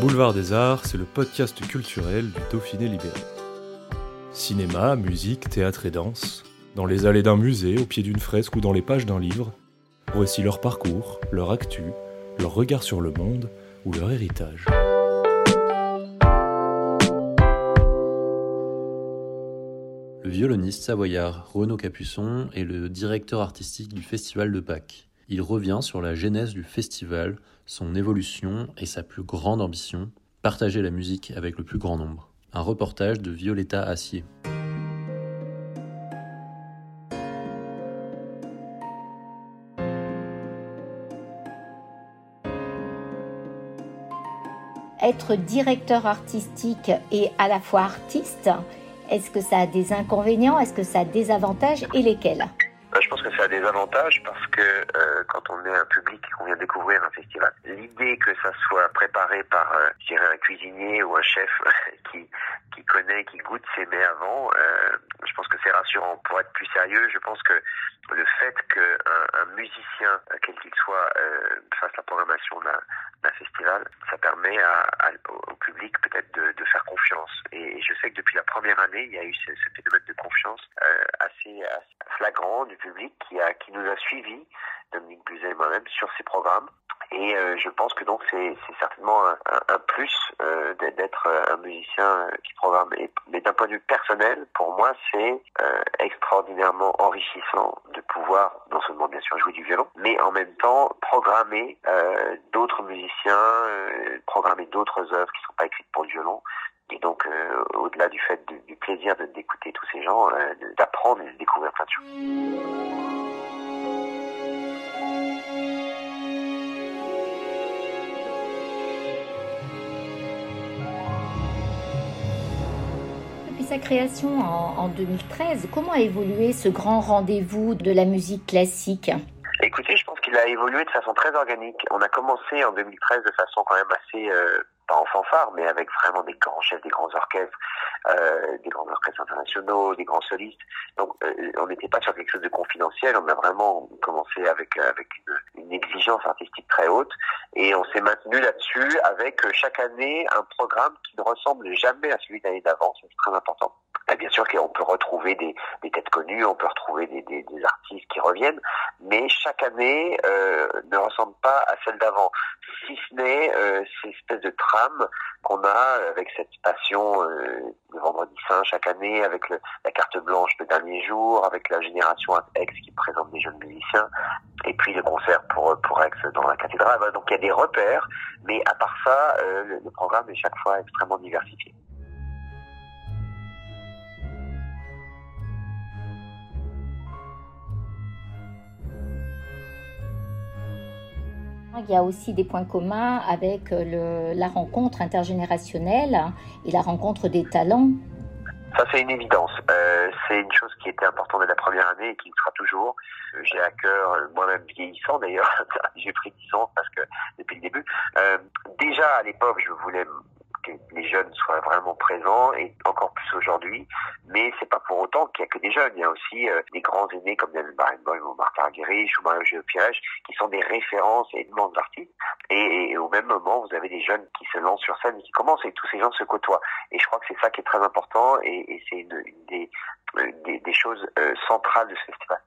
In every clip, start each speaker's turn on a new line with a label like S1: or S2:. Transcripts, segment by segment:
S1: Boulevard des Arts, c'est le podcast culturel du Dauphiné libéré. Cinéma, musique, théâtre et danse, dans les allées d'un musée, au pied d'une fresque ou dans les pages d'un livre, voici leur parcours, leur actu, leur regard sur le monde ou leur héritage.
S2: Le violoniste savoyard Renaud Capuçon est le directeur artistique du Festival de Pâques. Il revient sur la genèse du festival, son évolution et sa plus grande ambition, partager la musique avec le plus grand nombre. Un reportage de Violetta Assier.
S3: Être directeur artistique et à la fois artiste, est-ce que ça a des inconvénients Est-ce que ça a des avantages et lesquels?
S4: Bah, je pense que ça a des avantages parce que euh, quand on est un public et qu'on vient découvrir un festival, l'idée que ça soit préparé par, euh, je dirais, un cuisinier ou un chef qui qui connaît, qui goûte ses mets avant, euh, je pense que c'est rassurant. Pour être plus sérieux, je pense que le fait qu'un un musicien, quel qu'il soit, fasse la programmation d'un festival, ça permet à, au public peut-être de, de, faire confiance. Et, je sais que depuis la première année, il y a eu ce, ce phénomène de confiance assez, assez flagrant du qui, a, qui nous a suivis, Dominique Buzet et moi-même, sur ces programmes. Et euh, je pense que donc c'est certainement un, un, plus euh, d'être un musicien qui programme. Mais d'un point de vue personnel, pour moi, c'est euh, extraordinairement enrichissant de pouvoir non seulement bien sûr jouer du violon, mais en même temps programmer d'autres musiciens, programmer d'autres œuvres qui ne sont pas écrites pour le violon. Et donc, au-delà du fait du plaisir d'écouter tous ces gens, d'apprendre et de découvrir plein de choses.
S3: sa création en, 2013, comment a évolué ce grand rendez-vous de la musique classique?
S4: Écoutez, je pense qu'il a évolué de façon très organique. On a commencé en 2013 de façon quand même assez euh, pas en fanfare, mais avec vraiment des grands chefs, des grands orchestres, euh, des grands orchestres internationaux, des grands solistes. Donc, euh, on n'était pas sur quelque chose de confidentiel. On a vraiment commencé avec avec une, une exigence artistique très haute, et on s'est maintenu là-dessus avec euh, chaque année un programme qui ne ressemble jamais à celui de l'année d'avant. C'est très important. Et bien sûr qu'on peut retrouver des, des, têtes connues, on peut retrouver des, des, des, artistes qui reviennent, mais chaque année euh, ne ressemble pas à celle d'avant, si ce n'est euh, espèces de trames qu'on a avec cette passion euh, de Vendredi Saint chaque année, avec le, la carte blanche le dernier jour, avec la génération X qui présente des jeunes musiciens, et puis le concert pour pour Aix dans la cathédrale. Donc il y a des repères, mais à part ça, euh, le, le programme est chaque fois extrêmement diversifié.
S3: Il y a aussi des points communs avec le, la rencontre intergénérationnelle et la rencontre des talents.
S4: Ça, c'est une évidence. Euh, c'est une chose qui était importante dès la première année et qui le sera toujours. J'ai à cœur, euh, moi-même vieillissant d'ailleurs, j'ai pris 10 ans parce que depuis le début. Euh, déjà à l'époque, je voulais les jeunes soient vraiment présents et encore plus aujourd'hui. Mais c'est pas pour autant qu'il y a que des jeunes. Il y a aussi euh, des grands aînés comme Daniel Barenboim ou Martha Argerich ou Mario Géopirège qui sont des références et immenses artistes. Et, et, au même moment, vous avez des jeunes qui se lancent sur scène et qui commencent et tous ces gens se côtoient. Et je crois que c'est ça qui est très important et, c'est une, des, des, choses euh, centrales de ce festival.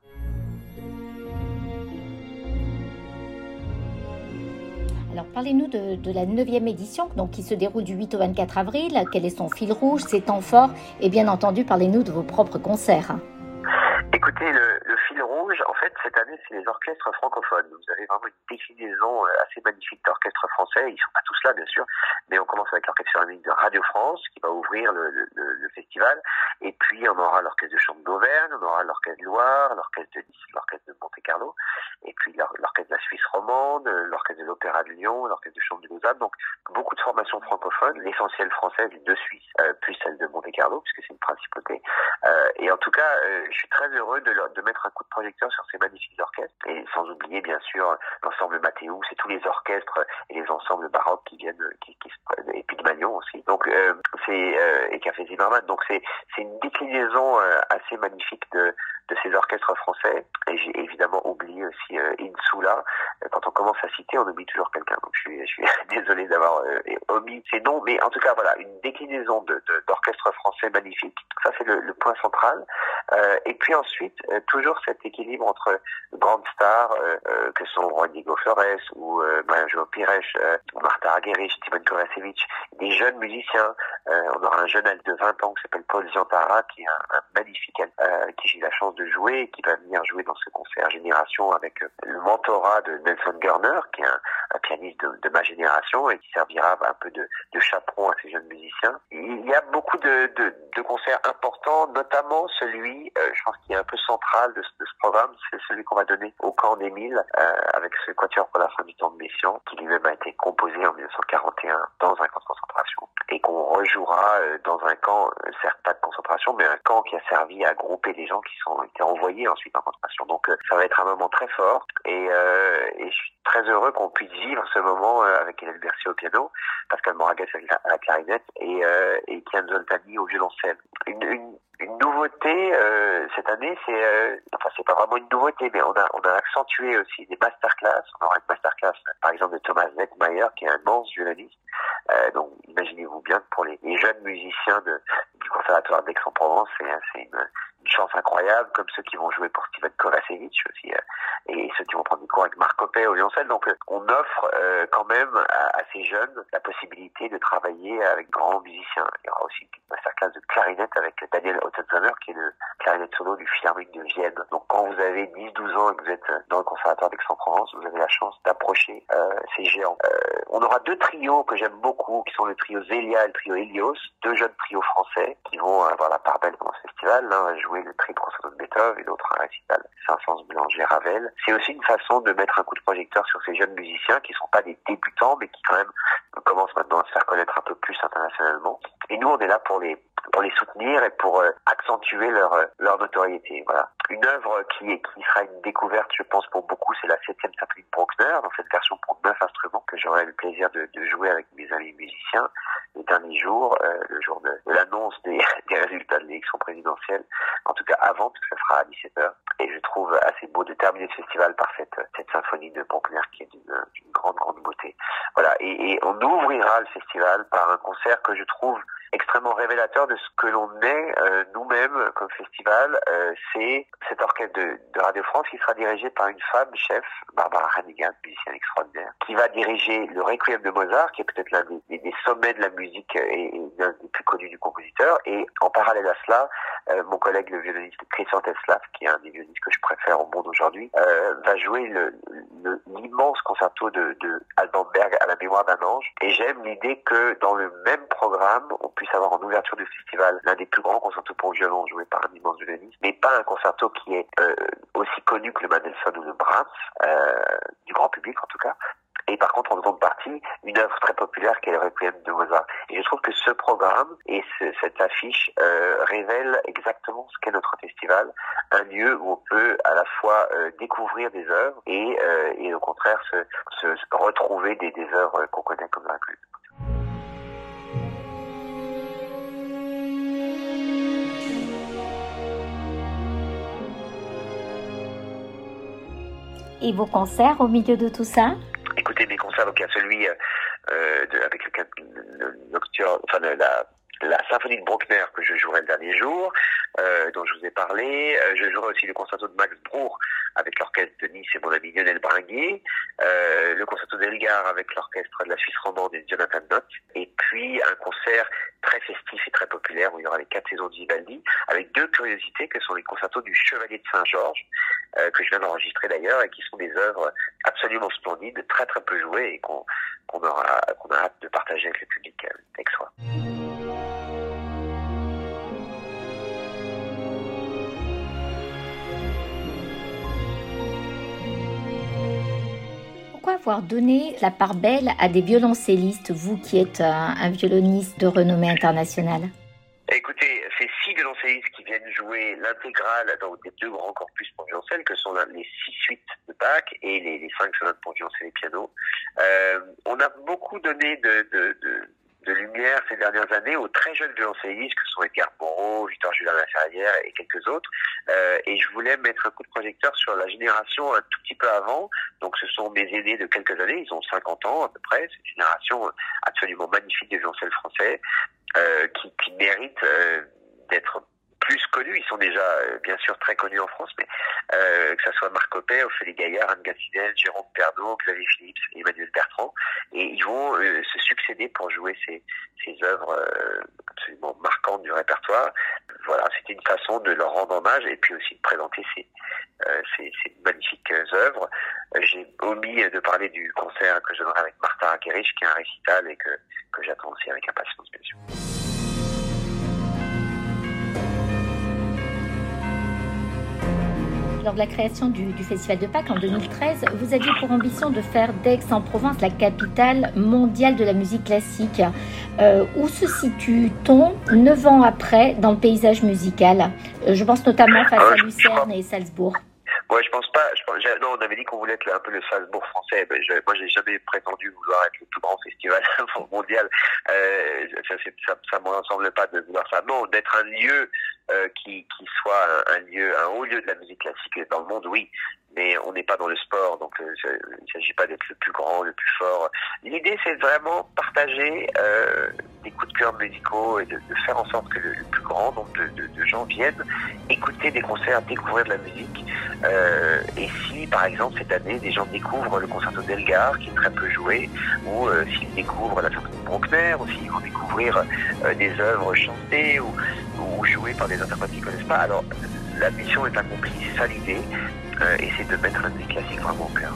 S3: Alors parlez-nous de, la 9e édition donc, qui se déroule du 8 au 24 avril. Quel est son fil rouge, ses temps forts? Et bien entendu, parlez-nous de vos propres concerts.
S4: Écoutez, le, en fait, cette année, c'est les orchestres francophones. Vous avez vraiment une déclinaison euh, assez magnifique d'orchestres français. Ils sont pas tous là, bien sûr, mais on commence avec l'orchestre de Radio France, qui va ouvrir le, festival. Et puis, on aura l'orchestre de chambre d'Auvergne, on aura l'orchestre de Loire, l'orchestre de Nice, l'orchestre de Monte-Carlo, et puis l'orchestre de la Suisse romande, l'orchestre de l'Opéra de Lyon, l'orchestre de chambre de Lausanne. Donc, beaucoup de formations francophones, l'essentiel française de Suisse, euh, puis celle de Monte-Carlo, puisque c'est une principauté. Euh, et en tout cas, euh, je suis très heureux de, de mettre un coup de projecteur sur ces magnifiques orchestres, et sans oublier, bien sûr, l'ensemble Mathéus et tous les orchestres et les ensembles baroques qui viennent, qui, qui et puis de Magnon aussi. Donc, euh, c'est, euh, et Café Zimmermann. Donc, c'est, c'est une déclinaison assez magnifique de, de ces orchestres français. Et j'ai évidemment oublié aussi euh, Insula. Quand on commence à citer, on oublie toujours quelqu'un. Donc je suis, je suis désolé d'avoir euh, omis ces noms, mais en tout cas voilà, une déclinaison de, d'orchestres français magnifique. Ça c'est le, le, point central. Euh, et puis ensuite, euh, toujours cet équilibre entre grandes stars euh, que sont Rodrigo Flores ou euh, Mario Pires, Martha Argerich, Timon Kovacevic, des jeunes musiciens. on aura un jeune de 20 ans qui s'appelle Paul Ziantara, qui est un, un magnifique, qui j'ai la chance de jouer et qui va venir jouer dans ce concert Génération avec le mentorat de Nelson Garner, qui est un, un pianiste de, de, ma génération et qui servira un peu de, de, chaperon à ces jeunes musiciens. Il y a beaucoup de, de concerts importants, notamment celui, euh, je pense qui est un peu central de, ce programme, c'est celui qu'on va donner au camp d'Émile euh, avec ce quatuor pour la fin du temps de Messian, qui lui-même a été composé en 1941 dans un camp de concentration et qu'on rejouera euh, dans un camp, certes pas de concentration, mais un camp qui a servi à grouper des gens qui sont été envoyés ensuite en concentration. Donc ça va être un moment très fort et, je suis très heureux qu'on puisse vivre ce moment euh, avec Hélène Bercier au piano, Pascal Moragas à la clarinette et, euh, et Kian Zoltani au violoncelle. Une nouveauté euh, cette année, c'est euh, enfin c'est pas vraiment une nouveauté, mais on a on a accentué aussi des masterclass. On aura une masterclass par exemple de Thomas Wettmeyer qui est un immense violoniste. Euh, donc imaginez-vous bien pour les, les jeunes musiciens de, du conservatoire d'Aix-en-Provence, c'est une, une chance incroyable, comme ceux qui vont jouer pour Steven Kovacevic aussi, euh, et ceux qui vont prendre du cours avec Marc Copé au violoncelle. Donc euh, on offre euh, quand même à, à, ces jeunes la possibilité de travailler avec grands musiciens. Il y aura aussi une masterclass de clarinette avec Daniel Ottenzamer, qui est le clarinette solo du Philharmonique de Vienne. Donc quand vous avez 10-12 ans et que vous êtes dans le conservatoire d'Aix-en-Provence, vous avez la chance d'approcher ces géants. on aura deux trios que j'aime beaucoup, qui sont le trio Zélia et le trio Helios, deux jeunes trios français qui vont avoir la part belle dans ce festival. Va le triple de Beethoven et l'autre un récital Saint-Saëns Bélanger Ravel. C'est aussi une façon de mettre un coup de projecteur sur ces jeunes musiciens qui sont pas des débutants mais qui quand même commencent maintenant à se faire connaître un peu plus internationalement. Et nous on est là pour les pour les soutenir et pour euh, accentuer leur euh, leur notoriété. Voilà. Une œuvre qui qui sera une découverte, je pense pour beaucoup, c'est la septième symphonie de Bruckner dans cette version pour neuf instruments que j'aurai le plaisir de, de, jouer avec mes amis musiciens le dernier jour, euh, le jour de, l'annonce des, des, résultats de l'élection présidentielle. En tout cas avant, puisque ça sera à 17h. Et je trouve assez beau de terminer ce festival par cette cette symphonie de Bruckner qui est d'une grande grande beauté. Voilà. Et, et on ouvrira le festival par un concert que je trouve extrêmement révélateur de ce que l'on est euh, nous-mêmes comme festival. Euh, c'est cet orchestre de, de, Radio France qui sera dirigé par une femme chef, Barbara Hannigan, musicienne extraordinaire, qui va diriger le Requiem de Mozart, qui est peut-être l'un des, des, sommets de la musique et, l'un des plus connus du compositeur. Et en parallèle à cela, euh, mon collègue le violoniste Christian Teslav, qui est un des violonistes que je préfère au monde aujourd'hui, euh, va jouer l'immense le, concerto de, de Alban Berg à la mémoire d'un ange. Et j'aime l'idée que dans le même programme, puisse avoir en ouverture du festival l'un des plus grands concertos pour violon joué par un immense violoniste, mais pas un concerto qui est euh, aussi connu que le Mendelssohn ou le Brahms, euh, du grand public en tout cas, et par contre, en seconde partie, une œuvre très populaire qui est le Requiem de Mozart. Et je trouve que ce programme et ce, cette affiche euh, révèlent exactement ce qu'est notre festival, un lieu où on peut à la fois euh, découvrir des œuvres et, euh, et au contraire se, se retrouver des, des œuvres qu'on connaît comme la
S3: Et vos concerts au milieu de tout ça
S4: Écoutez, mes concerts, donc il y a celui euh, avec le, le, le, enfin, la, la symphonie de Bruckner que je jouerai le dernier jour, euh, dont je vous ai parlé. Euh, je jouerai aussi le concerto de Max Bruch avec l'orchestre de Nice et mon ami Lionel Bringuier, euh, le concerto d'Elgar avec l'orchestre de la Suisse romande et Jonathan Nott, et puis un concert très festif et très populaire où il y aura les quatre saisons de Vivaldi, avec deux curiosités que sont les concertos du Chevalier de Saint-Georges, euh, que je viens d'enregistrer d'ailleurs, et qui sont des œuvres absolument splendides, très très peu jouées et qu'on qu'on aura qu'on a hâte de partager avec le public avec soi.
S3: Avoir donné la part belle à des violoncellistes, vous qui êtes un, violoniste de renommée internationale
S4: Écoutez, c'est six violoncellistes qui viennent jouer l'intégrale des deux grands corpus pour violoncelle, que sont les six suites de Bach et les, cinq sonates pour violoncelle et piano. Euh, on a beaucoup donné de, de, lumière ces dernières années aux très jeunes violoncellistes, que sont Edgar Moreau, Victor Julien Laferrière et quelques autres. Euh, et je voulais mettre un coup de projecteur sur la génération un tout petit peu avant. Donc ce sont mes aînés de quelques années, ils ont 50 ans à peu près. C'est une génération absolument magnifique des violoncelles français. Euh, qui, qui, méritent euh, d'être plus connus. Ils sont déjà euh, bien sûr très connus en France, mais euh, que ce soit Marc Copet, Ophélie Gaillard, Anne Gassinel, Jérôme Pernaud, Xavier Philippe et Emmanuel Bertrand, et ils vont euh, se succéder pour jouer ces, œuvres absolument marquantes du répertoire. Voilà, c'était une façon de leur rendre hommage et puis aussi de présenter ces, magnifiques œuvres. J'ai omis de parler du concert que je donnerai avec Martha Argerich, qui est un récital et que, que j'attends aussi avec impatience, bien sûr.
S3: Lors de la création du, du, Festival de Pâques en 2013, vous aviez pour ambition de faire d'Aix-en-Provence la capitale mondiale de la musique classique. Euh, où se situe-t-on neuf ans après dans le paysage musical? Euh, Je pense notamment face à Lucerne et Salzbourg.
S4: Ouais, je pense pas. Je pense, non, on avait dit qu'on voulait être un peu le Salzbourg français. Ben, je, moi, j'ai jamais prétendu vouloir être le plus grand festival mondial. Euh, ça, ça, ça me ressemble pas de vouloir ça. Non, d'être un lieu euh, qui, qui soit un, lieu, un haut lieu de la musique classique dans le monde, oui. Mais on n'est pas dans le sport, donc euh, il ne s'agit pas d'être le plus grand, le plus fort. L'idée, c'est vraiment partager euh, des coups de cœur musicaux et de, de faire en sorte que le, le plus grand nombre de, de, de, gens viennent écouter des concerts, découvrir de la musique. Euh, et si, par exemple, cette année, des gens découvrent le concerto d'Elgar, qui est très peu joué, ou euh, s'ils découvrent la symphonie de Bruckner, ou s'ils vont découvrir euh, des œuvres chantées ou, ou jouées par des interprètes qui ne connaissent pas, alors la mission est accomplie, c'est ça l'idée, euh, et c'est de mettre la musique classique vraiment au cœur.